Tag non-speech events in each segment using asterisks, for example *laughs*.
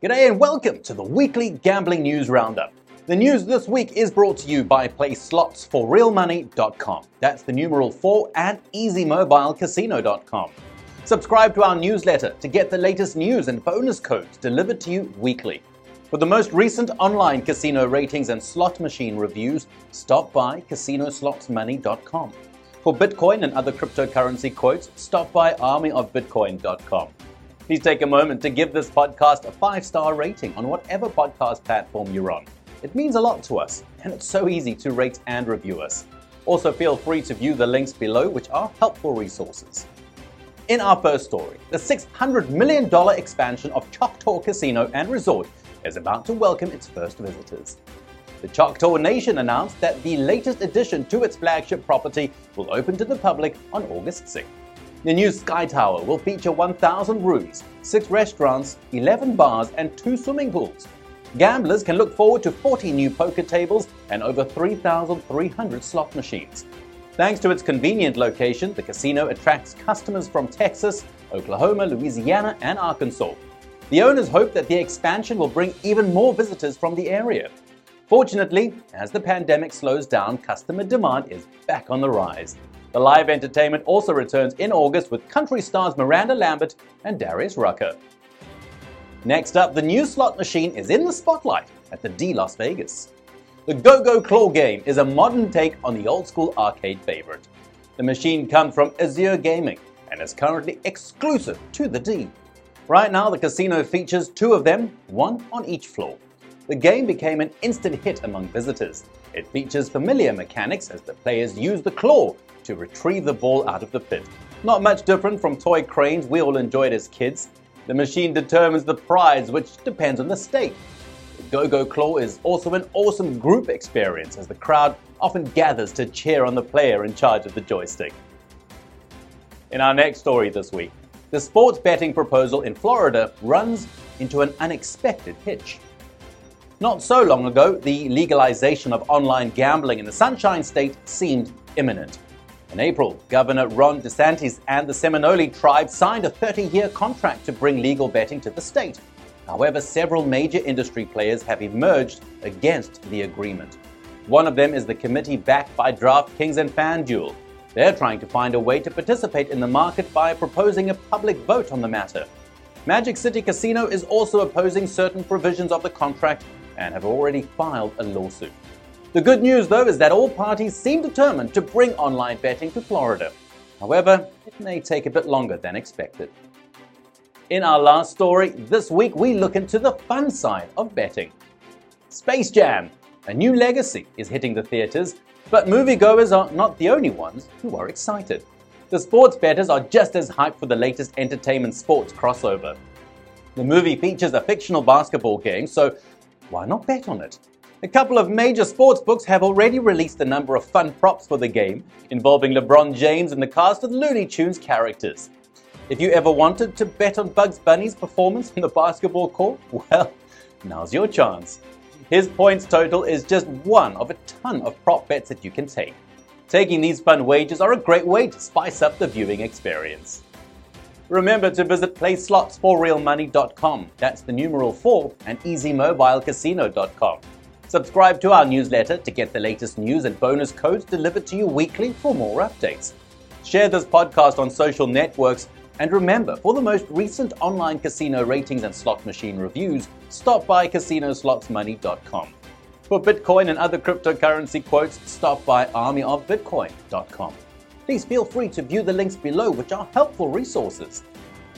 G'day and welcome to the weekly gambling news roundup. The news this week is brought to you by PlaySlots4RealMoney.com. That's the numeral 4 and EasyMobileCasino.com. Subscribe to our newsletter to get the latest news and bonus codes delivered to you weekly. For the most recent online casino ratings and slot machine reviews, stop by CasinoSlotsMoney.com. For Bitcoin and other cryptocurrency quotes, stop by ArmyOfBitcoin.com. Please take a moment to give this podcast a five star rating on whatever podcast platform you're on. It means a lot to us, and it's so easy to rate and review us. Also, feel free to view the links below, which are helpful resources. In our first story, the $600 million expansion of Choctaw Casino and Resort is about to welcome its first visitors. The Choctaw Nation announced that the latest addition to its flagship property will open to the public on August 6th. The new Sky Tower will feature 1,000 rooms, 6 restaurants, 11 bars, and 2 swimming pools. Gamblers can look forward to 40 new poker tables and over 3,300 slot machines. Thanks to its convenient location, the casino attracts customers from Texas, Oklahoma, Louisiana, and Arkansas. The owners hope that the expansion will bring even more visitors from the area. Fortunately, as the pandemic slows down, customer demand is back on the rise. The live entertainment also returns in August with country stars Miranda Lambert and Darius Rucker. Next up, the new slot machine is in the spotlight at the D Las Vegas. The Go Go Claw game is a modern take on the old school arcade favorite. The machine comes from Aruze Gaming and is currently exclusive to the D. Right now, the casino features two of them, one on each floor. The game became an instant hit among visitors. It features familiar mechanics as the players use the claw to retrieve the ball out of the pit. Not much different from toy cranes we all enjoyed as kids. The machine determines the prize, which depends on the stake. Go Go Claw is also an awesome group experience as the crowd often gathers to cheer on the player in charge of the joystick. In our next story this week, the sports betting proposal in Florida runs into an unexpected hitch. Not so long ago, the legalization of online gambling in the Sunshine State seemed imminent. In April, Governor Ron DeSantis and the Seminole tribe signed a 30 year contract to bring legal betting to the state. However, several major industry players have emerged against the agreement. One of them is the committee backed by DraftKings and FanDuel. They're trying to find a way to participate in the market by proposing a public vote on the matter. Magic City Casino is also opposing certain provisions of the contract and have already filed a lawsuit. The good news, though, is that all parties seem determined to bring online betting to Florida. However, it may take a bit longer than expected. In our last story, this week we look into the fun side of betting. Space Jam, a new legacy, is hitting the theaters, but moviegoers are not the only ones who are excited. The sports bettors are just as hyped for the latest entertainment sports crossover. The movie features a fictional basketball game, so why not bet on it? A couple of major sports books have already released a number of fun props for the game, involving LeBron James and the cast of Looney Tunes characters. If you ever wanted to bet on Bugs Bunny's performance in the basketball court, *laughs* well, now's your chance. His points total is just one of a ton of prop bets that you can take. Taking these fun wagers are a great way to spice up the viewing experience. Remember to visit PlaySlots4RealMoney.com. That's the numeral 4 and EasyMobileCasino.com. Subscribe to our newsletter to get the latest news and bonus codes delivered to you weekly for more updates. Share this podcast on social networks, and remember, for the most recent online casino ratings and slot machine reviews, stop by CasinoSlotsMoney.com. For Bitcoin and other cryptocurrency quotes, stop by ArmyOfBitcoin.com. Please feel free to view the links below, which are helpful resources.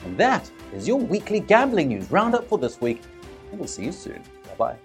And that is your weekly gambling news roundup for this week, and we'll see you soon. Bye bye.